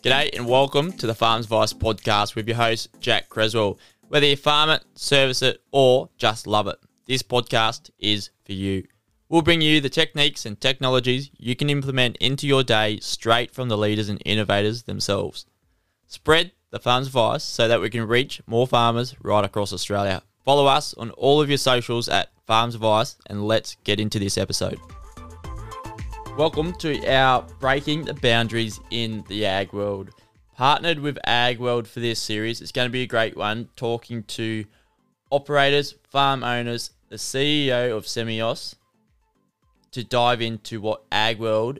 G'day and welcome to the Farms Advice podcast with your host, Jack Creswell. Whether you farm it, service it, or just love it, this podcast is for you. We'll bring you the techniques and technologies you can implement into your day straight from the leaders and innovators themselves. Spread the Farms Advice so that we can reach more farmers right across Australia. Follow us on all of your socials at Farms Advice and let's get into this episode. Welcome to our Breaking the Boundaries in the Ag World. Partnered with AgWorld for this series. It's going to be a great one talking to operators, farm owners, the CEO of Semios to dive into what AgWorld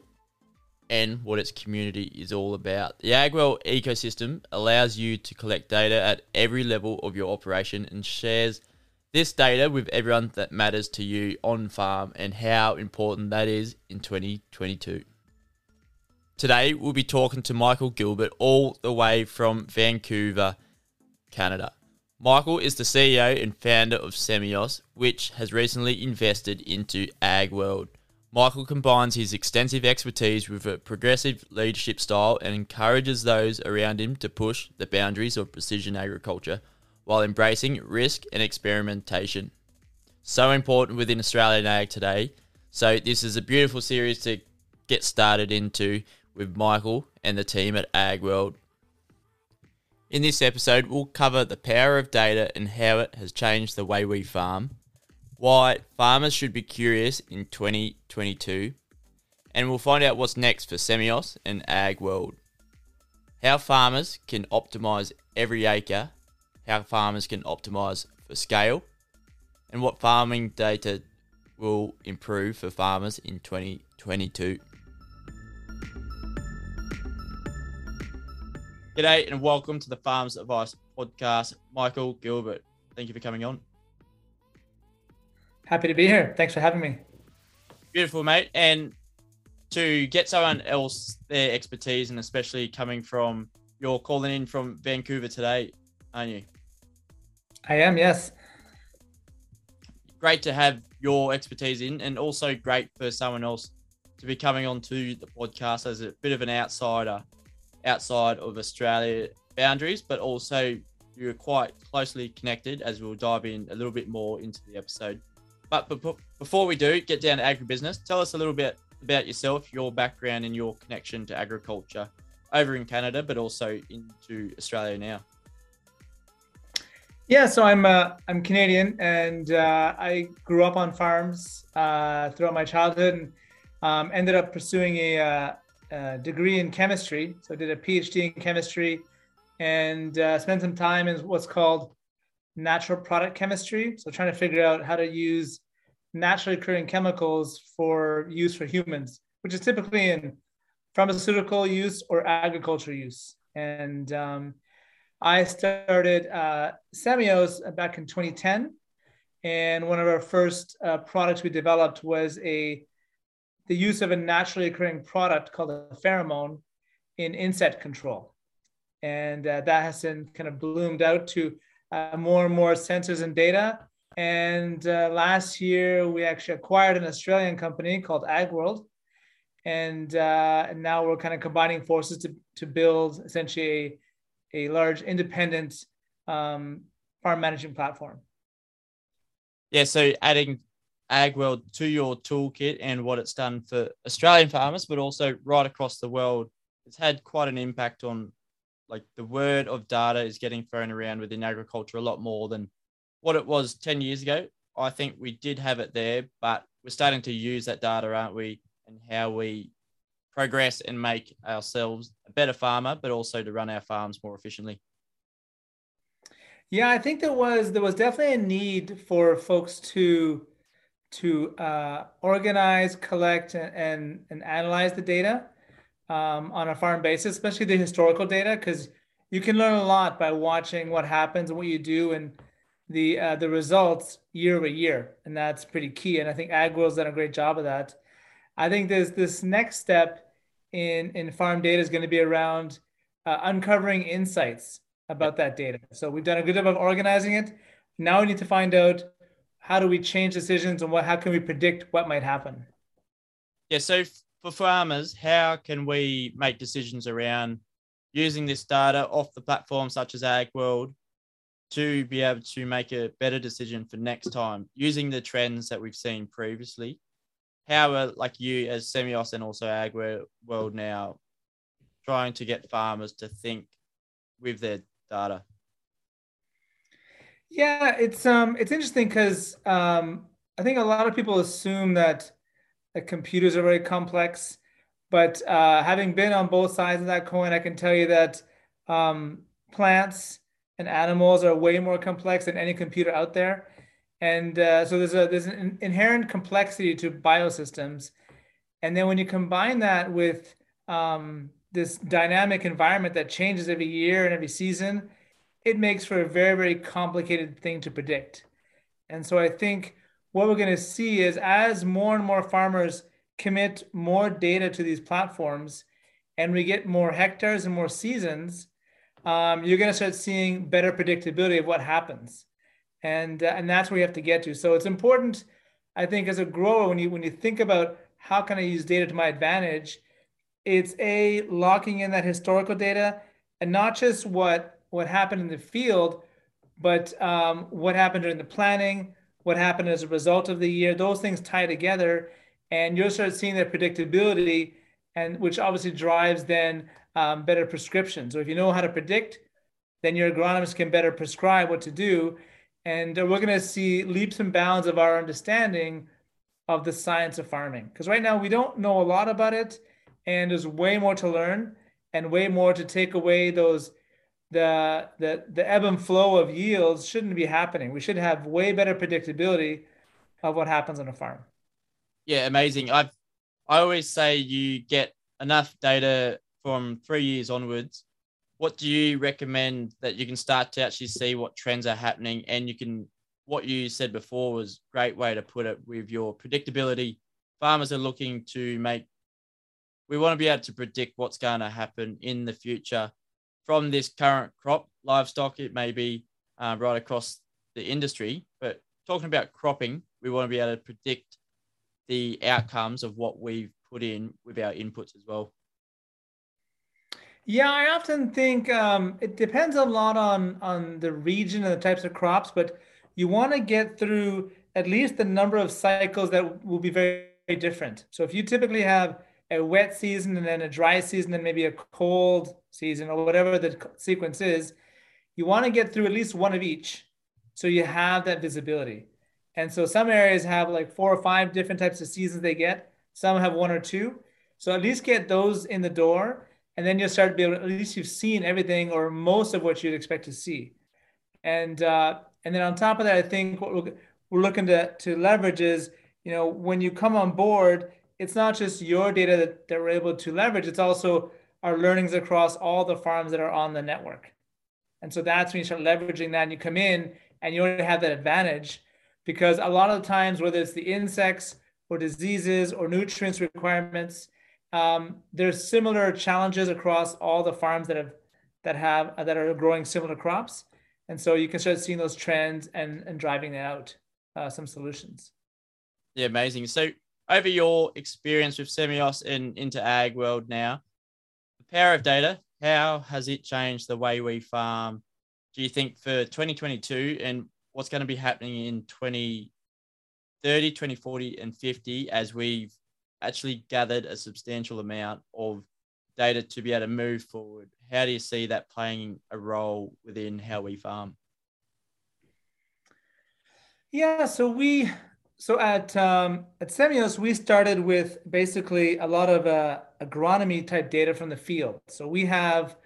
and what its community is all about. The AgWorld ecosystem allows you to collect data at every level of your operation and shares this data with everyone that matters to you on farm and how important that is in 2022. Today, we'll be talking to Michael Gilbert all the way from Vancouver, Canada. Michael is the CEO and founder of Semios, which has recently invested into AgWorld. Michael combines his extensive expertise with a progressive leadership style and encourages those around him to push the boundaries of precision agriculture while embracing risk and experimentation. So important within Australian ag today. So, this is a beautiful series to get started into with Michael and the team at AgWorld. In this episode, we'll cover the power of data and how it has changed the way we farm, why farmers should be curious in 2022, and we'll find out what's next for Semios and AgWorld. How farmers can optimize every acre how farmers can optimize for scale, and what farming data will improve for farmers in 2022. G'day and welcome to the Farms Advice podcast. Michael Gilbert, thank you for coming on. Happy to be here. Thanks for having me. Beautiful, mate. And to get someone else their expertise, and especially coming from you're calling in from Vancouver today, aren't you? I am, yes. Great to have your expertise in, and also great for someone else to be coming onto the podcast as a bit of an outsider outside of Australia boundaries, but also you're quite closely connected as we'll dive in a little bit more into the episode. But before we do get down to agribusiness, tell us a little bit about yourself, your background, and your connection to agriculture over in Canada, but also into Australia now. Yeah, so I'm uh, I'm Canadian, and uh, I grew up on farms uh, throughout my childhood, and um, ended up pursuing a, uh, a, degree in chemistry. So I did a PhD in chemistry, and uh, spent some time in what's called natural product chemistry. So trying to figure out how to use naturally occurring chemicals for use for humans, which is typically in pharmaceutical use or agriculture use. And um, I started uh, Semios back in 2010. And one of our first uh, products we developed was a the use of a naturally occurring product called a pheromone in insect control. And uh, that has been kind of bloomed out to uh, more and more sensors and data. And uh, last year, we actually acquired an Australian company called AgWorld. And, uh, and now we're kind of combining forces to, to build essentially a, a large independent um, farm management platform. Yeah, so adding AgWorld to your toolkit and what it's done for Australian farmers, but also right across the world, it's had quite an impact on like the word of data is getting thrown around within agriculture a lot more than what it was 10 years ago. I think we did have it there, but we're starting to use that data, aren't we? And how we progress and make ourselves a better farmer, but also to run our farms more efficiently. Yeah, I think there was there was definitely a need for folks to to uh, organize, collect, and, and, and analyze the data um, on a farm basis, especially the historical data, because you can learn a lot by watching what happens and what you do and the uh, the results year over year, and that's pretty key. And I think AgWorld's done a great job of that. I think there's this next step in in farm data is going to be around uh, uncovering insights about that data. So we've done a good job of organizing it. Now we need to find out how do we change decisions and what how can we predict what might happen. Yeah. So for farmers, how can we make decisions around using this data off the platform such as AgWorld to be able to make a better decision for next time using the trends that we've seen previously? How are like you as Semios and also AgWorld now trying to get farmers to think with their data? Yeah, it's um it's interesting because um I think a lot of people assume that that computers are very complex. But uh, having been on both sides of that coin, I can tell you that um, plants and animals are way more complex than any computer out there. And uh, so there's a there's an inherent complexity to biosystems. And then when you combine that with um, this dynamic environment that changes every year and every season, it makes for a very, very complicated thing to predict. And so I think what we're going to see is as more and more farmers commit more data to these platforms and we get more hectares and more seasons, um, you're going to start seeing better predictability of what happens. And, uh, and that's where you have to get to. So it's important, I think, as a grower, when you, when you think about how can I use data to my advantage, it's a locking in that historical data and not just what, what happened in the field, but um, what happened during the planning, what happened as a result of the year. Those things tie together, and you'll start seeing that predictability, and which obviously drives then um, better prescriptions. So if you know how to predict, then your agronomist can better prescribe what to do, and uh, we're going to see leaps and bounds of our understanding of the science of farming. Because right now we don't know a lot about it, and there's way more to learn and way more to take away those the the the ebb and flow of yields shouldn't be happening. We should have way better predictability of what happens on a farm. Yeah, amazing. I've I always say you get enough data from three years onwards. What do you recommend that you can start to actually see what trends are happening and you can what you said before was great way to put it with your predictability. Farmers are looking to make we want to be able to predict what's going to happen in the future from this current crop, livestock, it may be uh, right across the industry. But talking about cropping, we want to be able to predict the outcomes of what we've put in with our inputs as well. Yeah, I often think um, it depends a lot on on the region and the types of crops, but you want to get through at least the number of cycles that will be very, very different. So if you typically have a wet season and then a dry season and maybe a cold season or whatever the sequence is, you want to get through at least one of each so you have that visibility. And so some areas have like four or five different types of seasons they get. Some have one or two. So at least get those in the door and then you'll start to be able to, at least you've seen everything or most of what you'd expect to see. And uh, and then on top of that, I think what we're, we're looking to to leverage is you know when you come on board, it's not just your data that, that we're able to leverage. It's also our learnings across all the farms that are on the network. And so that's when you start leveraging that and you come in and you already have that advantage because a lot of the times, whether it's the insects or diseases or nutrients requirements, um, there's similar challenges across all the farms that have that have uh, that are growing similar crops. And so you can start seeing those trends and, and driving out uh, some solutions. Yeah, amazing. So over your experience with Semios and into AgWorld now, the power of data, how has it changed the way we farm? Do you think for 2022 and what's going to be happening in 2030, 2040, and 50 as we've actually gathered a substantial amount of data to be able to move forward? How do you see that playing a role within how we farm? Yeah, so we so at um, at Semios, we started with basically a lot of uh, agronomy type data from the field. So we have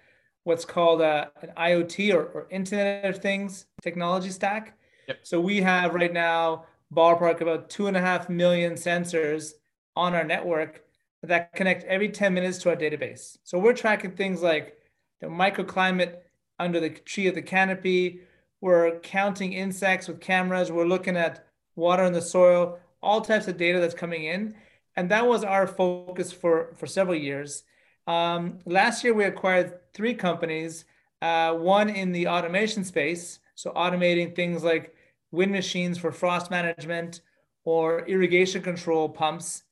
what's called a, an IoT or, or Internet of Things technology stack. Yep. So we have right now ballpark about two and a half million sensors on our network that connect every 10 minutes to our database. So we're tracking things like the microclimate under the tree of the canopy. We're counting insects with cameras. We're looking at water in the soil, all types of data that's coming in. And that was our focus for, for several years. Um, last year, we acquired three companies, uh, one in the automation space, so automating things like wind machines for frost management or irrigation control pumps.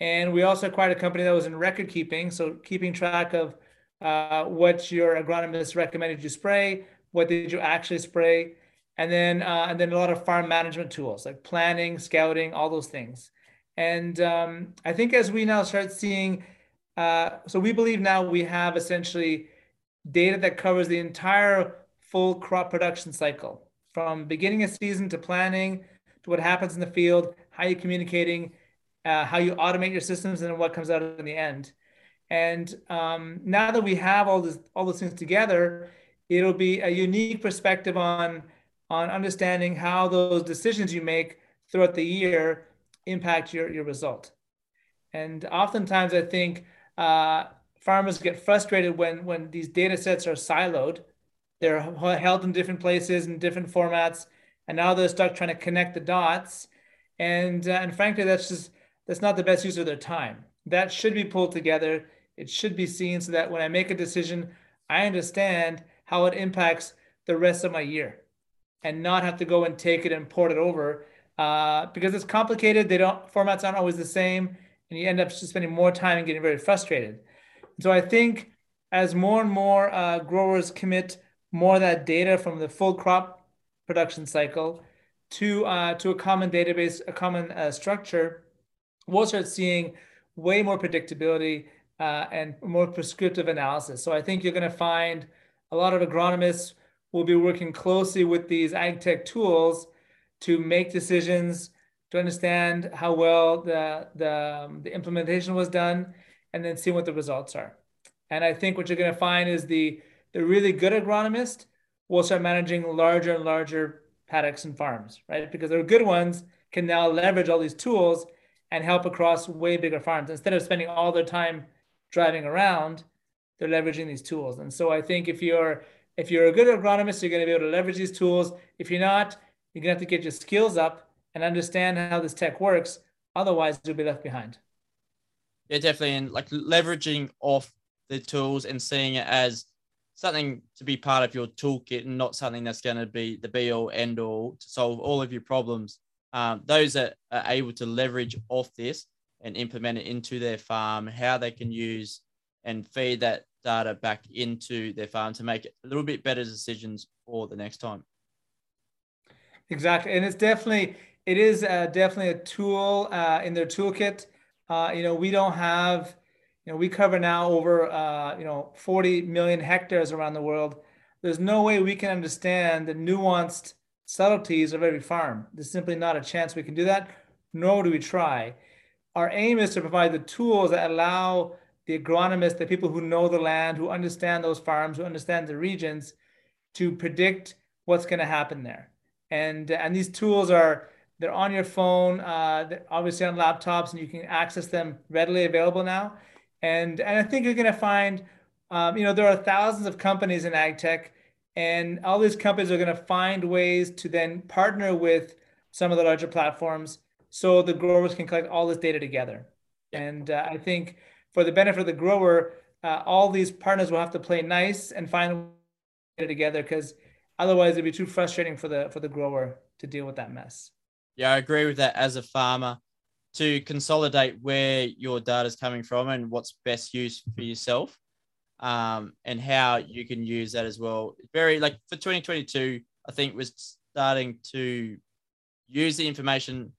And we also acquired a company that was in record keeping, so keeping track of uh, what your agronomist recommended you spray, what did you actually spray, and then uh, and then a lot of farm management tools like planning, scouting, all those things. And um, I think as we now start seeing, uh, so we believe now we have essentially data that covers the entire full crop production cycle from beginning of season to planning to what happens in the field, how you're communicating, uh, how you automate your systems, and what comes out in the end. And um, now that we have all this, all those things together, it'll be a unique perspective on on understanding how those decisions you make throughout the year impact your, your result. And oftentimes, I think uh, farmers get frustrated when, when these data sets are siloed. They're held in different places in different formats, and now they're stuck trying to connect the dots. And, uh, and frankly, that's just that's not the best use of their time. That should be pulled together. It should be seen so that when I make a decision, I understand how it impacts the rest of my year and not have to go and take it and port it over uh, because it's complicated. They don't formats aren't always the same, and you end up just spending more time and getting very frustrated. So I think as more and more uh, growers commit more of that data from the full crop production cycle to uh, to a common database, a common uh, structure, we'll start seeing way more predictability uh, and more prescriptive analysis. So I think you're going to find a lot of agronomists we'll be working closely with these ag tech tools to make decisions, to understand how well the, the, um, the implementation was done, and then see what the results are. And I think what you're going to find is the, the really good agronomist will start managing larger and larger paddocks and farms, right? Because the good ones can now leverage all these tools and help across way bigger farms. Instead of spending all their time driving around, they're leveraging these tools. And so I think if you're if you're a good agronomist, you're going to be able to leverage these tools. If you're not, you're going to have to get your skills up and understand how this tech works. Otherwise, you'll be left behind. Yeah, definitely. And like leveraging off the tools and seeing it as something to be part of your toolkit and not something that's going to be the be all end all to solve all of your problems. Um, those that are able to leverage off this and implement it into their farm, how they can use and feed that data back into their farm to make a little bit better decisions for the next time. Exactly, and it's definitely it is uh, definitely a tool uh, in their toolkit. Uh, you know, we don't have, you know, we cover now over uh, you know 40 million hectares around the world. There's no way we can understand the nuanced subtleties of every farm. There's simply not a chance we can do that, nor do we try. Our aim is to provide the tools that allow the agronomists, the people who know the land, who understand those farms, who understand the regions, to predict what's going to happen there. And and these tools are they're on your phone, uh, obviously on laptops, and you can access them readily available now. And and I think you're going to find, um, you know, there are thousands of companies in ag tech, and all these companies are going to find ways to then partner with some of the larger platforms so the growers can collect all this data together. And uh, I think for the benefit of the grower, uh, all these partners will have to play nice and find it together because otherwise it'd be too frustrating for the for the grower to deal with that mess. Yeah, I agree with that as a farmer to consolidate where your data is coming from and what's best use for yourself um, and how you can use that as well. Very like for 2022, I think was starting to use the information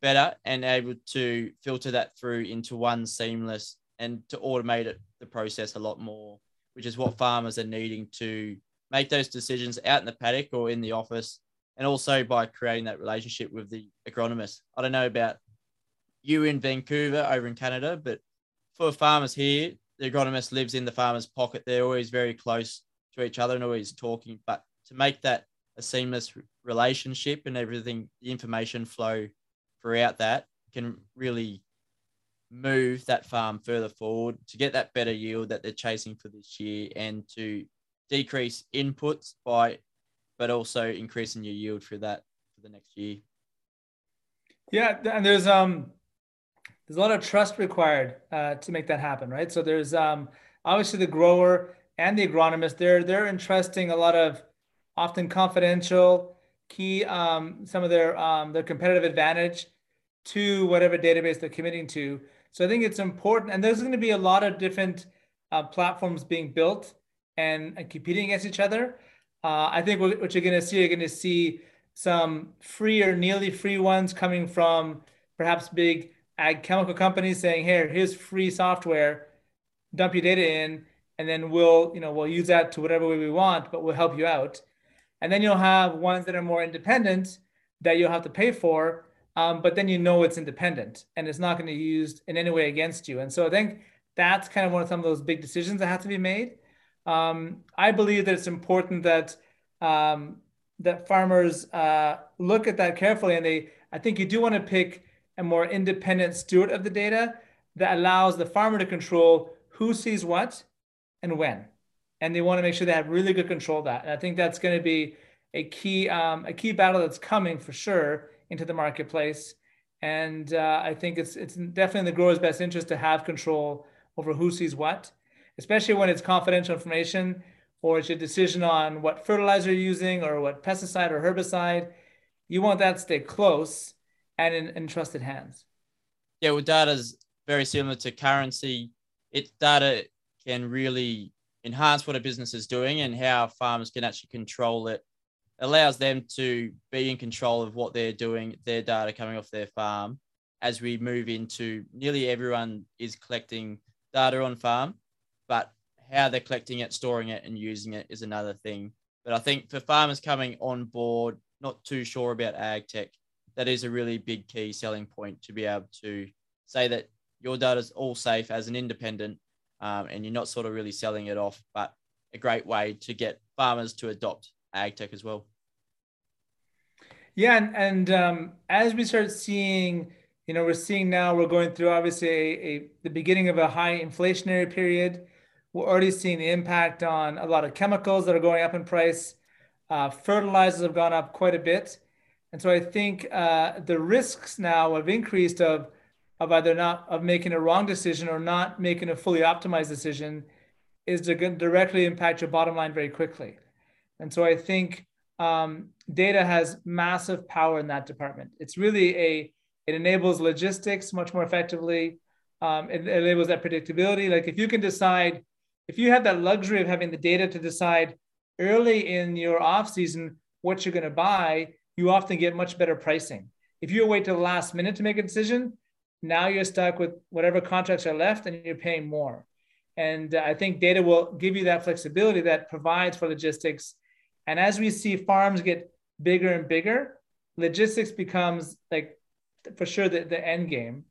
better and able to filter that through into one seamless and to automate it, the process a lot more, which is what farmers are needing to make those decisions out in the paddock or in the office, and also by creating that relationship with the agronomist. I don't know about you in Vancouver over in Canada, but for farmers here, the agronomist lives in the farmer's pocket. They're always very close to each other and always talking. But to make that a seamless relationship and everything, the information flow throughout that can really move that farm further forward to get that better yield that they're chasing for this year and to decrease inputs by but also increasing your yield for that for the next year yeah and there's um there's a lot of trust required uh, to make that happen right so there's um obviously the grower and the agronomist they're they're entrusting a lot of often confidential key um, some of their um, their competitive advantage to whatever database they're committing to. So I think it's important, and there's going to be a lot of different uh, platforms being built and, and, competing against each other. Uh, I think what, what you're going to see, you're going to see some free or nearly free ones coming from perhaps big ag chemical companies saying, "Here, here's free software, dump your data in, and then we'll, you know, we'll use that to whatever way we want, but we'll help you out." And then you'll have ones that are more independent that you'll have to pay for, um, but then you know it's independent and it's not going to be used in any way against you. And so I think that's kind of one of some of those big decisions that have to be made. Um, I believe that it's important that um, that farmers uh, look at that carefully, and they. I think you do want to pick a more independent steward of the data that allows the farmer to control who sees what and when, and they want to make sure they have really good control of that. And I think that's going to be a key um, a key battle that's coming for sure into the marketplace. And uh, I think it's it's definitely in the grower's best interest to have control over who sees what, especially when it's confidential information or it's your decision on what fertilizer you're using or what pesticide or herbicide. You want that to stay close and in, in trusted hands. Yeah, well, data is very similar to currency. It data can really enhance what a business is doing and how farmers can actually control it allows them to be in control of what they're doing, their data coming off their farm. As we move into nearly everyone is collecting data on farm, but how they're collecting it, storing it, and using it is another thing. But I think for farmers coming on board, not too sure about ag tech, that is a really big key selling point to be able to say that your data is all safe as an independent um, and you're not sort of really selling it off, but a great way to get farmers to adopt ag tech as well. Yeah, and, and um, as we start seeing, you know, we're seeing now we're going through obviously a, a, the beginning of a high inflationary period. We're already seeing the impact on a lot of chemicals that are going up in price. Uh, fertilizers have gone up quite a bit, and so I think uh, the risks now have increased of of either not of making a wrong decision or not making a fully optimized decision is to directly impact your bottom line very quickly. And so I think um, data has massive power in that department. It's really a, it enables logistics much more effectively. Um, it, it enables that predictability. Like if you can decide, if you have that luxury of having the data to decide early in your off season what you're going to buy, you often get much better pricing. If you wait till the last minute to make a decision, now you're stuck with whatever contracts are left and you're paying more. And I think data will give you that flexibility that provides for logistics and as we see farms get bigger and bigger, logistics becomes like for sure the, the end game.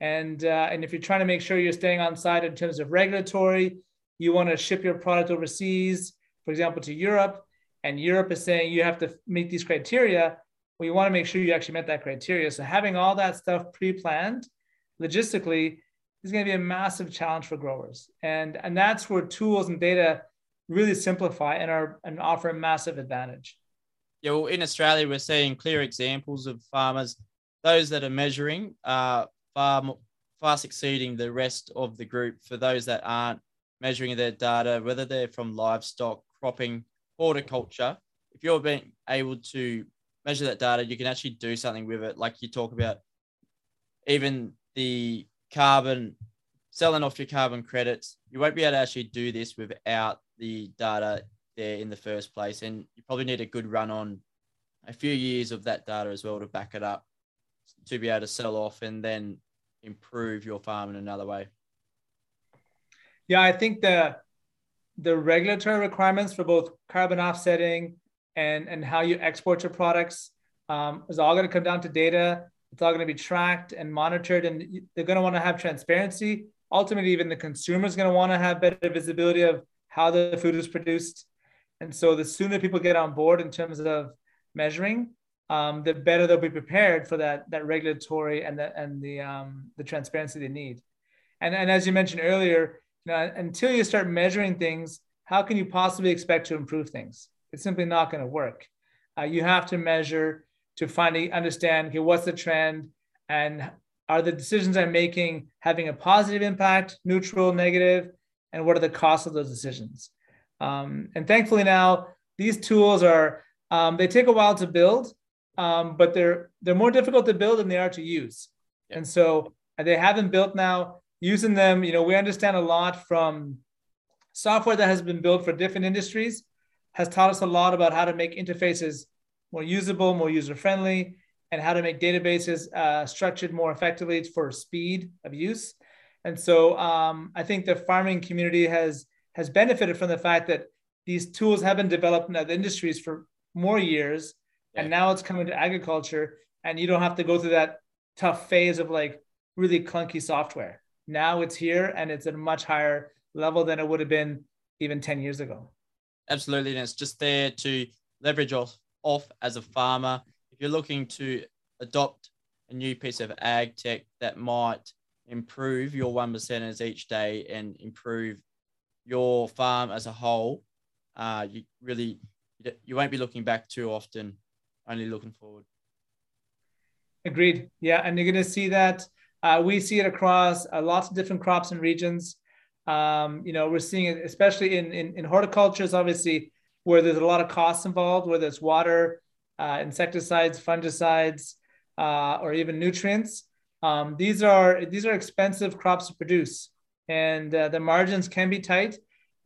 And uh, and if you're trying to make sure you're staying on side in terms of regulatory, you want to ship your product overseas, for example, to Europe, and Europe is saying you have to meet these criteria, well, you want to make sure you actually met that criteria. So having all that stuff pre-planned logistically is going to be a massive challenge for growers. And, and that's where tools and data really simplify and are and offer a massive advantage. Yeah, well, in Australia, we're seeing clear examples of farmers, those that are measuring are far, far succeeding the rest of the group. For those that aren't measuring their data, whether they're from livestock, cropping, horticulture, if you're being able to measure that data, you can actually do something with it. Like you talk about even the carbon, selling off your carbon credits, you won't be able to actually do this without the data there in the first place. And you probably need a good run on a few years of that data as well to back it up to be able to sell off and then improve your farm in another way. Yeah, I think the the regulatory requirements for both carbon offsetting and and how you export your products um, is all going to come down to data. It's all going to be tracked and monitored, and they're going to want to have transparency. Ultimately, even the consumer is going to want to have better visibility of how the food is produced. And so, the sooner people get on board in terms of measuring, um, the better they'll be prepared for that that regulatory and the and the um, the transparency they need. And and as you mentioned earlier, you know, until you start measuring things, how can you possibly expect to improve things? It's simply not going to work. Uh, you have to measure to finally understand okay, what's the trend and are the decisions I'm making having a positive impact, neutral, negative, and what are the costs of those decisions? Um, and thankfully now these tools are um, they take a while to build, um, but they're they're more difficult to build than they are to use. Yeah. And so uh, they haven't built now using them. You know, we understand a lot from software that has been built for different industries has taught us a lot about how to make interfaces more usable, more user friendly, and how to make databases uh, structured more effectively for speed of use. And so um, I think the farming community has has benefited from the fact that these tools have been developed in other industries for more years, yeah. and now it's coming to agriculture, and you don't have to go through that tough phase of like really clunky software. Now it's here, and it's at a much higher level than it would have been even 10 years ago. Absolutely. And it's just there to leverage off, off as a farmer. If you're looking to adopt a new piece of ag tech that might improve your one percenters each day and improve your farm as a whole, uh, you really you won't be looking back too often, only looking forward. Agreed. Yeah, and you're going to see that. Uh, we see it across uh, lots of different crops and regions. Um, you know, we're seeing it especially in, in, in horticulture, obviously where there's a lot of costs involved, whether it's water, uh, insecticides, fungicides, uh, or even nutrients. Um, these are these are expensive crops to produce, and uh, the margins can be tight.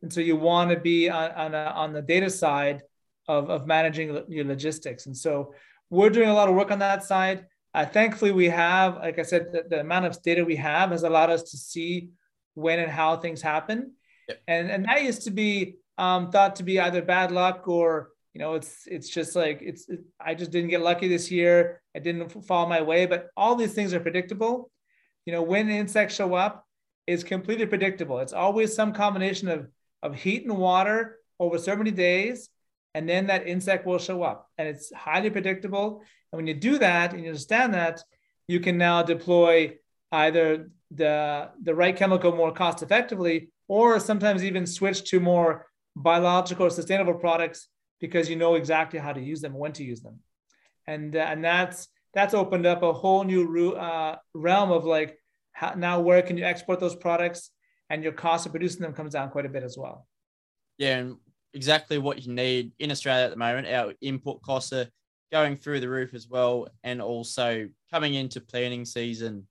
And so you want to be on on, a, on the data side of, of managing your logistics. And so we're doing a lot of work on that side. Uh, thankfully, we have, like I said, the, the amount of data we have has allowed us to see when and how things happen. Yep. And and that used to be um, thought to be either bad luck or you know it's it's just like it's it, I just didn't get lucky this year. I didn't fall my way. But all these things are predictable. You know when insects show up is completely predictable. It's always some combination of of heat and water over so many days, and then that insect will show up, and it's highly predictable. And when you do that and you understand that, you can now deploy either the the right chemical more cost effectively, or sometimes even switch to more biological or sustainable products because you know exactly how to use them, when to use them, and uh, and that's that's opened up a whole new uh, realm of like how, now where can you export those products, and your cost of producing them comes down quite a bit as well. Yeah, and exactly what you need in Australia at the moment. Our input costs are going through the roof as well, and also coming into planting season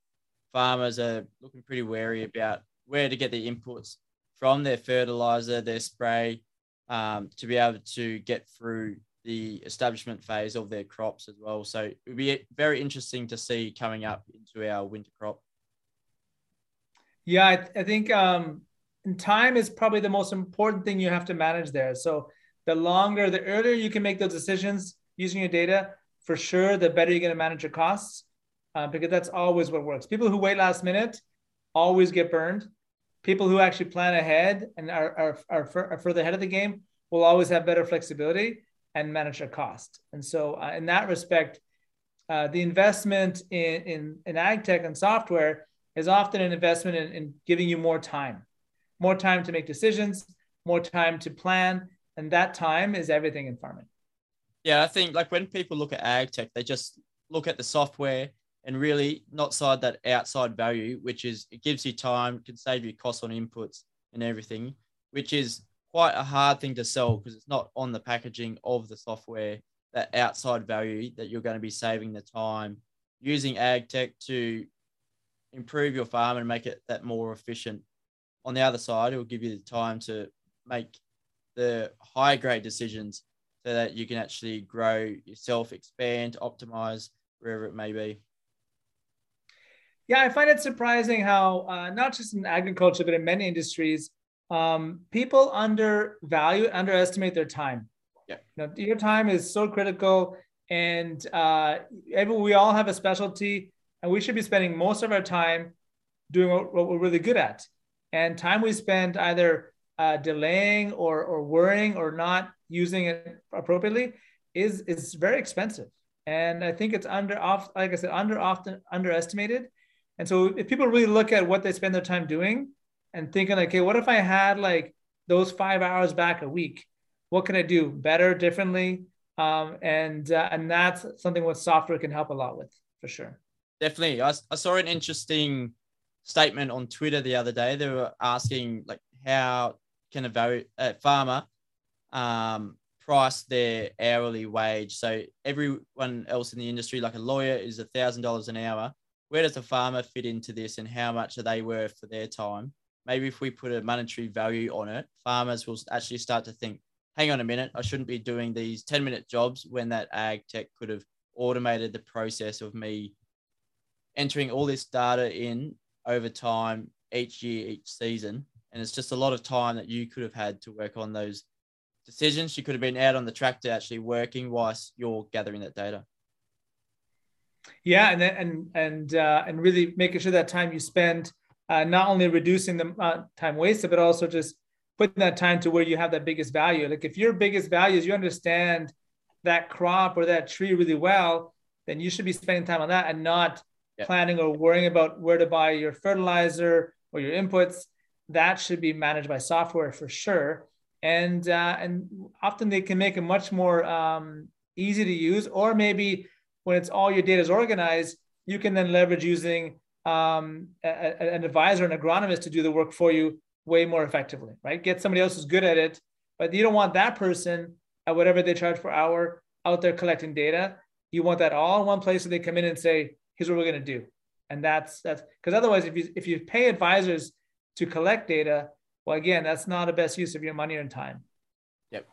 farmers are looking pretty wary about where to get the inputs from their fertilizer, their spray, um, to be able to get through the establishment phase of their crops as well. So it would be very interesting to see coming up into our winter crop. Yeah, I, I think um, time is probably the most important thing you have to manage there. So the longer, the earlier you can make those decisions using your data, for sure, the better you're going to manage your costs uh, because that's always what works. People who wait last minute always get burned. People who actually plan ahead and are, are, are, are further ahead of the game will always have better flexibility. and manage their cost. And so, uh, in that respect, uh, the investment in, in, in ag tech and software is often an investment in, in giving you more time, more time to make decisions, more time to plan. And that time is everything in farming. Yeah, I think like when people look at ag tech, they just look at the software and really not side that outside value, which is it gives you time, can save you costs on inputs and everything, which is quite a hard thing to sell because it's not on the packaging of the software that outside value that you're going to be saving the time using ag tech to improve your farm and make it that more efficient. On the other side, it will give you the time to make the high grade decisions so that you can actually grow yourself, expand, optimize wherever it may be. Yeah, I find it surprising how uh, not just in agriculture, but in many industries, um, people undervalue, underestimate their time. Yeah, you know, your time is so critical, and uh, every, we all have a specialty, and we should be spending most of our time doing what, what we're really good at. And time we spend either uh, delaying or or worrying or not using it appropriately is is very expensive. And I think it's under off, like I said, under often underestimated. And so if people really look at what they spend their time doing and thinking like, okay, what if I had like those five hours back a week? What can I do better, differently? Um, and uh, and that's something what software can help a lot with for sure. Definitely, I, I saw an interesting statement on Twitter the other day. They were asking like, how can a value, a farmer um, price their hourly wage? So everyone else in the industry, like a lawyer, is a thousand dollars an hour where does a farmer fit into this and how much are they worth for their time? Maybe if we put a monetary value on it, farmers will actually start to think, hang on a minute, I shouldn't be doing these 10 minute jobs when that ag tech could have automated the process of me entering all this data in over time each year, each season. And it's just a lot of time that you could have had to work on those decisions. You could have been out on the track to actually working whilst you're gathering that data. Yeah, and and and uh, and really making sure that time you spend uh, not only reducing the uh, time wasted, but also just putting that time to where you have that biggest value. Like if your biggest value is you understand that crop or that tree really well, then you should be spending time on that and not planning or worrying about where to buy your fertilizer or your inputs. That should be managed by software for sure. And uh, and often they can make it much more um, easy to use, or maybe when it's all your data is organized, you can then leverage using um, a, a, an advisor, an agronomist to do the work for you way more effectively, right? Get somebody else who's good at it, but you don't want that person at whatever they charge per hour out there collecting data. You want that all in one place so they come in and say, here's what we're going to do. And that's that's because otherwise, if you if you pay advisors to collect data, well, again, that's not the best use of your money and time. Yep.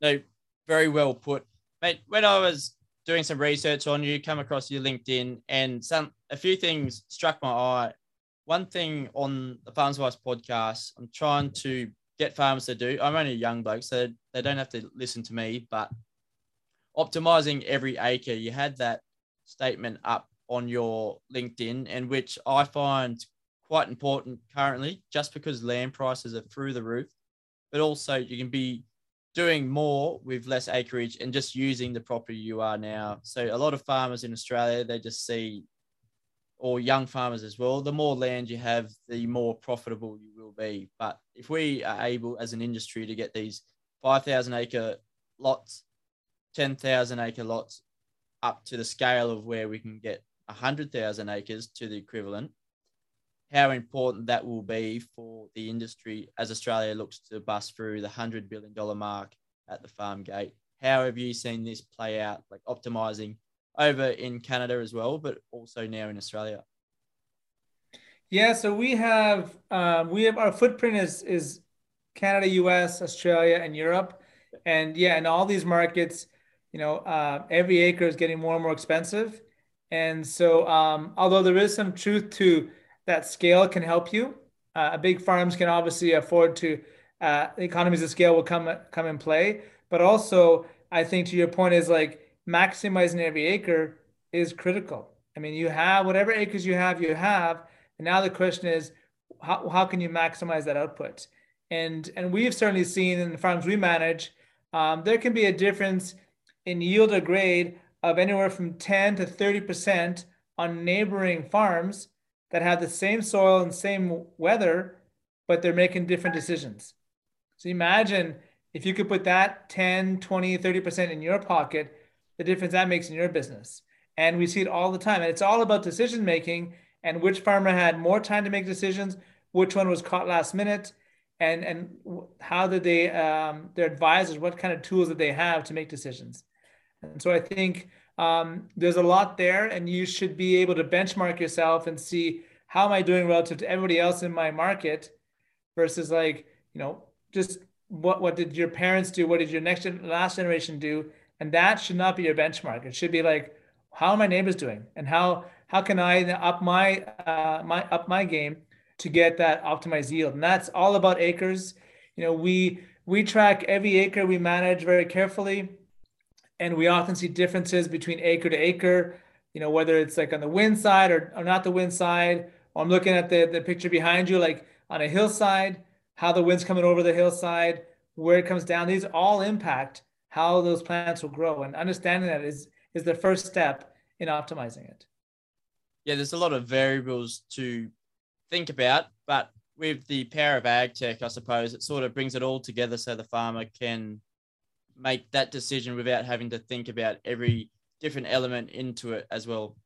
No, very well put. Mate, when I was doing some research on you, come across your LinkedIn, and some a few things struck my eye. One thing on the Farms Advice podcast, I'm trying to get farmers to do. I'm only a young bloke, so they don't have to listen to me, but optimizing every acre. You had that statement up on your LinkedIn, and which I find quite important currently, just because land prices are through the roof, but also you can be doing more with less acreage and just using the property you are now. So a lot of farmers in Australia, they just see, or young farmers as well, the more land you have, the more profitable you will be. But if we are able as an industry to get these 5,000 acre lots, 10,000 acre lots up to the scale of where we can get 100,000 acres to the equivalent, how important that will be for the industry as Australia looks to bust through the $100 billion mark at the farm gate. How have you seen this play out, like optimizing over in Canada as well, but also now in Australia? Yeah, so we have um, we have our footprint is is Canada, U.S., Australia, and Europe, and yeah, in all these markets, you know, uh, every acre is getting more and more expensive, and so um, although there is some truth to that scale can help you. Uh, big farms can obviously afford to uh, economies of scale will come come in play, but also I think to your point is like maximizing every acre is critical. I mean, you have whatever acres you have, you have, and now the question is how, how can you maximize that output? And and we've certainly seen in the farms we manage um, there can be a difference in yield or grade of anywhere from 10 to 30% on neighboring farms that have the same soil and same weather, but they're making different decisions. So imagine if you could put that 10, 20, 30% in your pocket, the difference that makes in your business. And we see it all the time. And it's all about decision making and which farmer had more time to make decisions, which one was caught last minute, and and how did they um, their advisors, what kind of tools did they have to make decisions. And so I think um, there's a lot there, and you should be able to benchmark yourself and see how am I doing relative to everybody else in my market, versus like you know just what what did your parents do, what did your next last generation do, and that should not be your benchmark. It should be like how are my neighbors doing, and how how can I up my uh, my up my game to get that optimized yield? And that's all about acres. You know, we we track every acre we manage very carefully and we often see differences between acre to acre you know whether it's like on the wind side or, or not the wind side. Or i'm looking at the, the picture behind you like on a hillside how the wind's coming over the hillside where it comes down. These all impact how those plants will grow and understanding that is is the first step in optimizing it. Yeah there's a lot of variables to think about but with the power of ag tech i suppose it sort of brings it all together so the farmer can make that decision without having to think about every different element into it as well.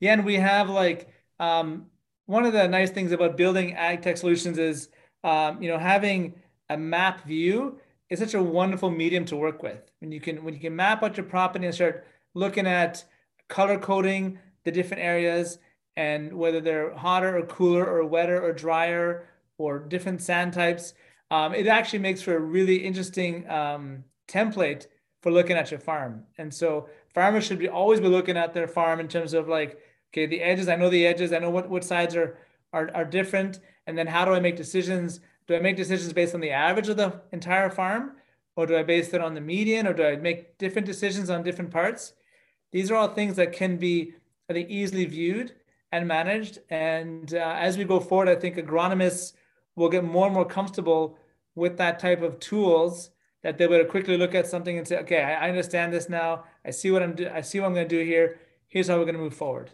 Yeah, and we have like um, one of the nice things about building ag tech solutions is um, you know having a map view is such a wonderful medium to work with. When you can when you can map out your property and start looking at color coding the different areas and whether they're hotter or cooler or wetter or drier or different sand types um, it actually makes for a really interesting um, template for looking at your farm. And so farmers should be always be looking at their farm in terms of like, okay, the edges, I know the edges, I know what, what sides are, are, are different. And then how do I make decisions? Do I make decisions based on the average of the entire farm? Or do I base it on the median? Or do I make different decisions on different parts? These are all things that can be, I think, easily viewed and managed. And uh, as we go forward, I think agronomists will get more and more comfortable with that type of tools that able to quickly look at something and say, okay, I understand this now. I see what I'm do- I see what I'm going to do here. Here's how we're going to move forward.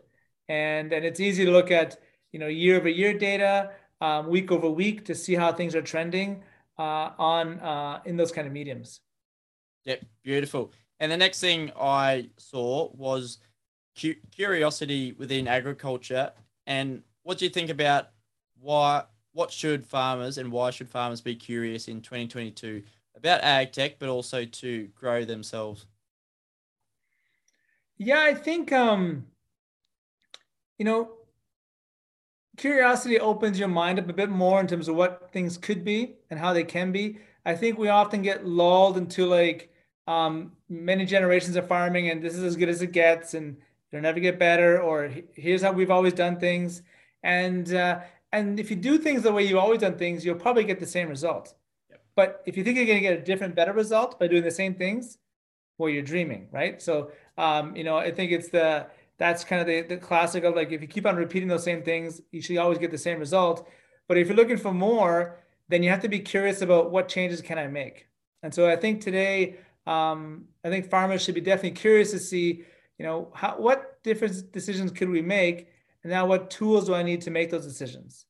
And and it's easy to look at you know year over year data, um, week over week to see how things are trending uh, on uh, in those kind of mediums. Yep, beautiful. And the next thing I saw was cu- curiosity within agriculture. And what do you think about why what should farmers and why should farmers be curious in 2022 about ag tech, but also to grow themselves? Yeah, I think um, you know, curiosity opens your mind up a bit more in terms of what things could be and how they can be. I think we often get lulled into like um, many generations of farming, and this is as good as it gets, and it'll never get better, or here's how we've always done things. And uh, and if you do things the way you've always done things, you'll probably get the same result. Yep. But if you think you're going to get a different, better result by doing the same things, well, you're dreaming, right? So, um, you know, I think it's the that's kind of the, the classic of like if you keep on repeating those same things, you should always get the same result. But if you're looking for more, then you have to be curious about what changes can I make. And so I think today, um, I think farmers should be definitely curious to see, you know, how what different decisions could we make and now what tools do I need to make those decisions?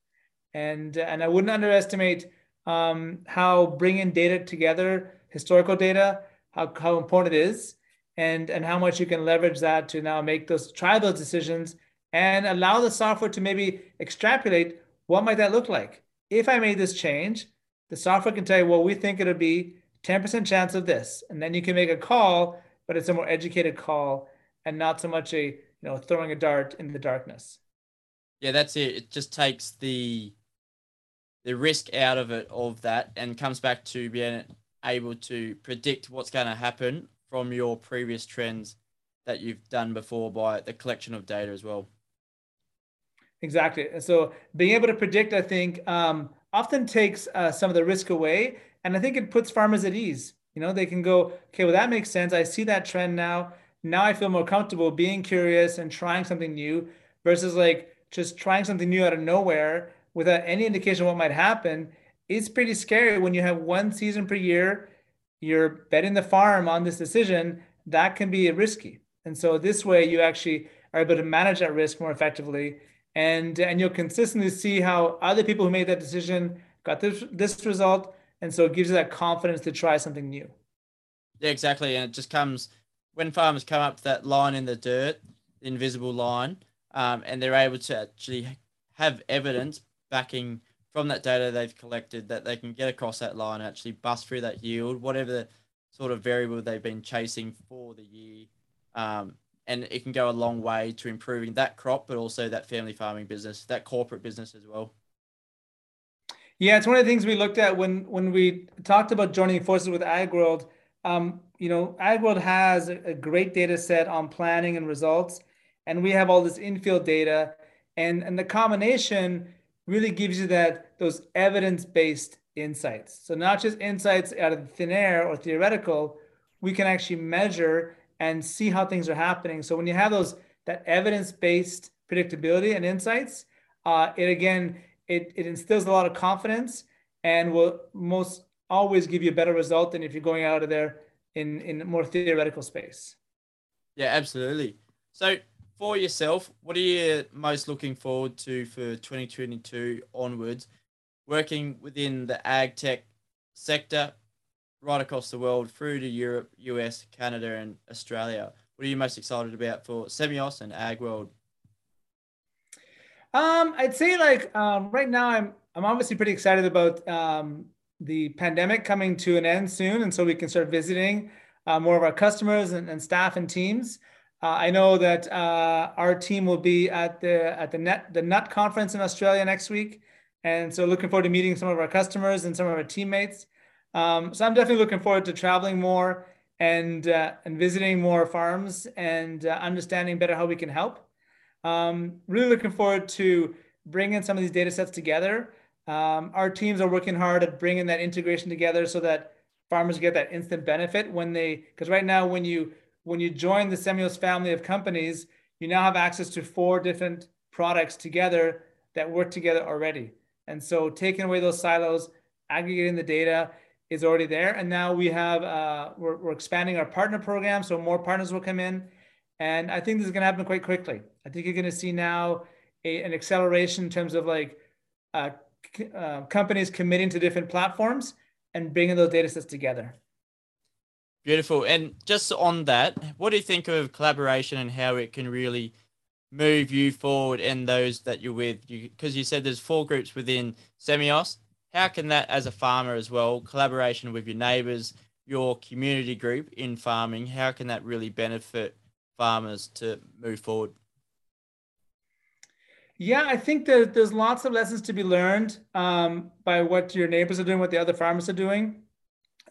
And, and I wouldn't underestimate um, how bringing data together, historical data, how, how important it is, and, and how much you can leverage that to now make those, try those decisions and allow the software to maybe extrapolate what might that look like. If I made this change, the software can tell you, well, we think it'll be 10% chance of this. And then you can make a call, but it's a more educated call and not so much a you know throwing a dart in the darkness. Yeah that's it. It just takes the the risk out of it of that and comes back to being able to predict what's going to happen from your previous trends that you've done before by the collection of data as well. Exactly. So being able to predict i think um, often takes uh, some of the risk away and i think it puts farmers at ease. You know they can go okay well that makes sense. I see that trend now now I feel more comfortable being curious and trying something new versus like just trying something new out of nowhere without any indication what might happen. It's pretty scary when you have one season per year you're betting the farm on this decision, that can be risky. And so this way you actually are able to manage that risk more effectively. And, and you'll consistently see how other people who made that decision got this, this result. And so it gives you that confidence to try something new. Yeah, exactly. And it just comes when farmers come up to that line in the dirt, the invisible line, um, and they're able to actually have evidence backing from that data they've collected that they can get across that line actually bust through that yield, whatever the sort of variable they've been chasing for the year. Um, and it can go a long way to improving that crop, but also that family farming business, that corporate business as well. Yeah, it's one of the things we looked at when when we talked about joining forces with AgWorld. Um, you know, AgWorld has a, great data set on planning and results, and we have all this infield data, and and the combination really gives you that those evidence-based insights. So not just insights out of thin air or theoretical, we can actually measure and see how things are happening. So when you have those that evidence-based predictability and insights, uh, it again it, it instills a lot of confidence and will most always give you a better result than if you're going out of there in in more theoretical space. Yeah, absolutely. So for yourself, what are you most looking forward to for 2022 onwards? Working within the ag tech sector, right across the world, through to Europe, US, Canada, and Australia. What are you most excited about for Semios and AgWorld? Um, I'd say like um, right now, I'm I'm obviously pretty excited about um, the pandemic coming to an end soon, and so we can start visiting uh, more of our customers and, and staff and teams. Uh, I know that uh, our team will be at the at the net the Nut conference in Australia next week, and so looking forward to meeting some of our customers and some of our teammates. Um, so I'm definitely looking forward to traveling more and uh, and visiting more farms and uh, understanding better how we can help. Um, really looking forward to bringing some of these data sets together. Um, our teams are working hard at bringing that integration together so that farmers get that instant benefit when they because right now when you when you join the Semios family of companies, you now have access to four different products together that work together already. And so taking away those silos, aggregating the data is already there. And now we have, uh, we're, we're expanding our partner program. So more partners will come in. And I think this is going to happen quite quickly. I think you're going to see now a, an acceleration in terms of like uh, uh, companies committing to different platforms and bringing those data sets together. Beautiful. And just on that, what do you think of collaboration and how it can really move you forward and those that you're with? Because you, you, said there's four groups within Semios. How can that, as a farmer as well, collaboration with your neighbors, your community group in farming, how can that really benefit farmers to move forward? Yeah, I think that there's lots of lessons to be learned um, by what your neighbors are doing, what the other farmers are doing.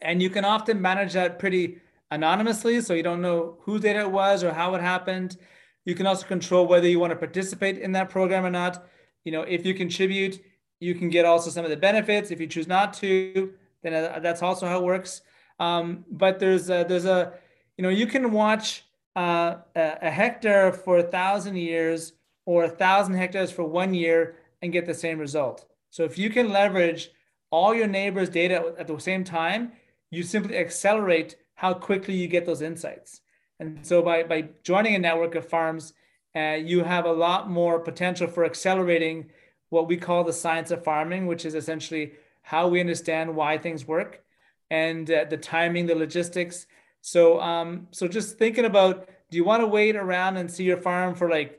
And you can often manage that pretty anonymously. So you don't know whose data it was or how it happened. You can also control whether you want to participate in that program or not. You know, if you contribute, you can get also some of the benefits. If you choose not to, then uh, that's also how it works. Um, but there's a, there's a, you know, you can watch uh, a, a hectare for a thousand years or a thousand hectares for one year and get the same result. So if you can leverage all your neighbors' data at the same time, you simply accelerate how quickly you get those insights. And so by, by joining a network of farms, uh, you have a lot more potential for accelerating what we call the science of farming, which is essentially how we understand why things work and uh, the timing, the logistics. So, um, so just thinking about, do you want to wait around and see your farm for like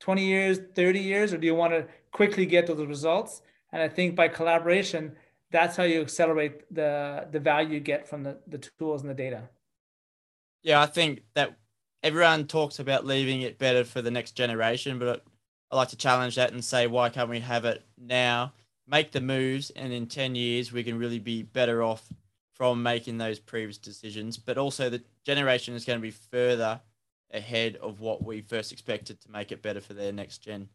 20 years, 30 years, or do you want to quickly get the results? And I think by collaboration, that's how you accelerate the the value you get from the, the tools and the data. Yeah, I think that everyone talks about leaving it better for the next generation, but I like to challenge that and say, why can't we have it now? Make the moves, and in 10 years, we can really be better off from making those previous decisions. But also, the generation is going to be further ahead of what we first expected to make it better for their next gen.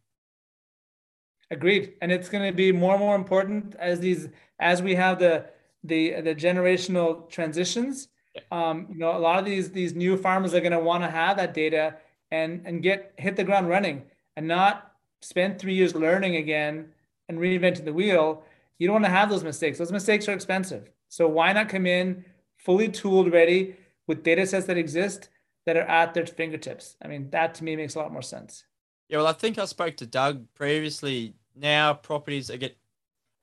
Agreed, and it's going to be more and more important as these as we have the the the generational transitions. Um, you know, a lot of these these new farmers are going to want to have that data and and get hit the ground running and not spend three years learning again and reinventing the wheel. You don't want to have those mistakes. Those mistakes are expensive. So why not come in fully tooled, ready with data sets that exist that are at their fingertips. I mean, that to me makes a lot more sense. Yeah, well, I think I spoke to Doug previously. Now properties are get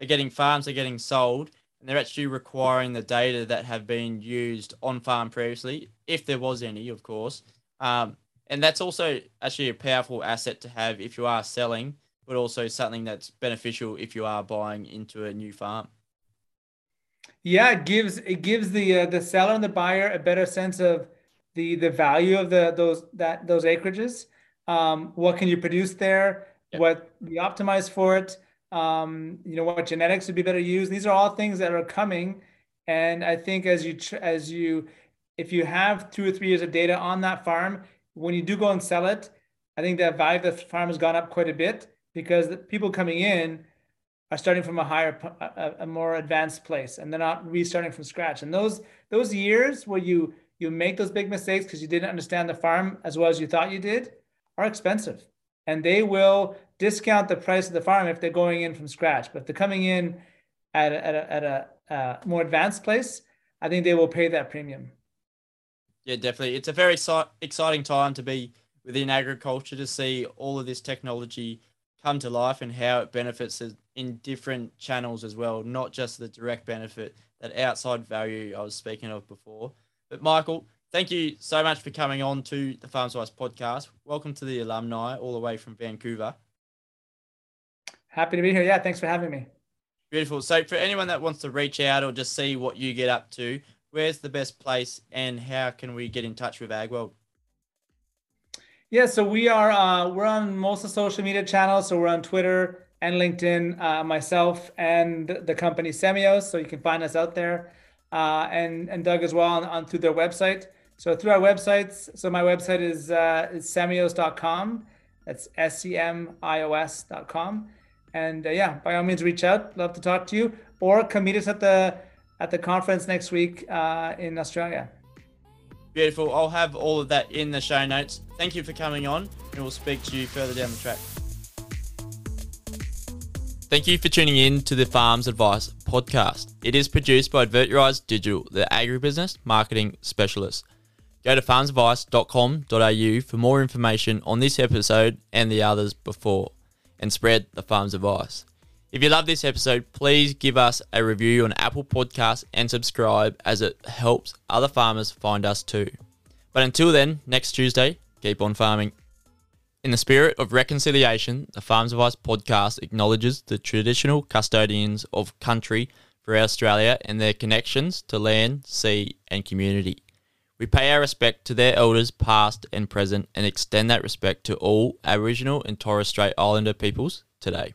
are getting farms are getting sold, and they're actually requiring the data that have been used on farm previously, if there was any, of course. Um, and that's also actually a powerful asset to have if you are selling, but also something that's beneficial if you are buying into a new farm. Yeah, it gives it gives the uh, the seller and the buyer a better sense of the the value of the those that those acreages. Um, what can you produce there? Yep. What be optimized for it? Um, you know what genetics would be better used. These are all things that are coming, and I think as you as you if you have two or three years of data on that farm, when you do go and sell it, I think the value of the farm has gone up quite a bit because the people coming in are starting from a higher, a, a, more advanced place, and they're not restarting from scratch. And those those years where you you make those big mistakes because you didn't understand the farm as well as you thought you did are expensive, and they will discount the price of the farm if they're going in from scratch. But if they're coming in at a, at a, at a uh, more advanced place, I think they will pay that premium. Yeah, definitely. It's a very exciting time to be within agriculture to see all of this technology come to life and how it benefits in different channels as well, not just the direct benefit, that outside value I was speaking of before. But Michael, thank you so much for coming on to the Farms Advice podcast. Welcome to the alumni all the way from Vancouver. Happy to be here. Yeah, thanks for having me. Beautiful. So, for anyone that wants to reach out or just see what you get up to, where's the best place and how can we get in touch with AgWorld? Yeah, so we are uh, we're on most of social media channels. So we're on Twitter and LinkedIn, uh, myself and the company Semios. So you can find us out there, uh, and and Doug as well on, on, through their website. So through our websites. So my website is uh, is semios.com. That's s e m i o s.com. And uh, yeah, by all means, reach out. Love to talk to you, or come meet us at the at the conference next week uh, in Australia. Beautiful. I'll have all of that in the show notes. Thank you for coming on, and we'll speak to you further down the track. Thank you for tuning in to the Farms Advice podcast. It is produced by Adverturize Digital, the agribusiness marketing specialist. Go to farmsadvice.com.au for more information on this episode and the others before, and spread the farm's advice. If you love this episode, please give us a review on Apple Podcasts and subscribe as it helps other farmers find us too. But until then, next Tuesday, keep on farming. In the spirit of reconciliation, the Farms Advice podcast acknowledges the traditional custodians of country for Australia and their connections to land, sea, and community. We pay our respect to their elders, past and present, and extend that respect to all Aboriginal and Torres Strait Islander peoples today.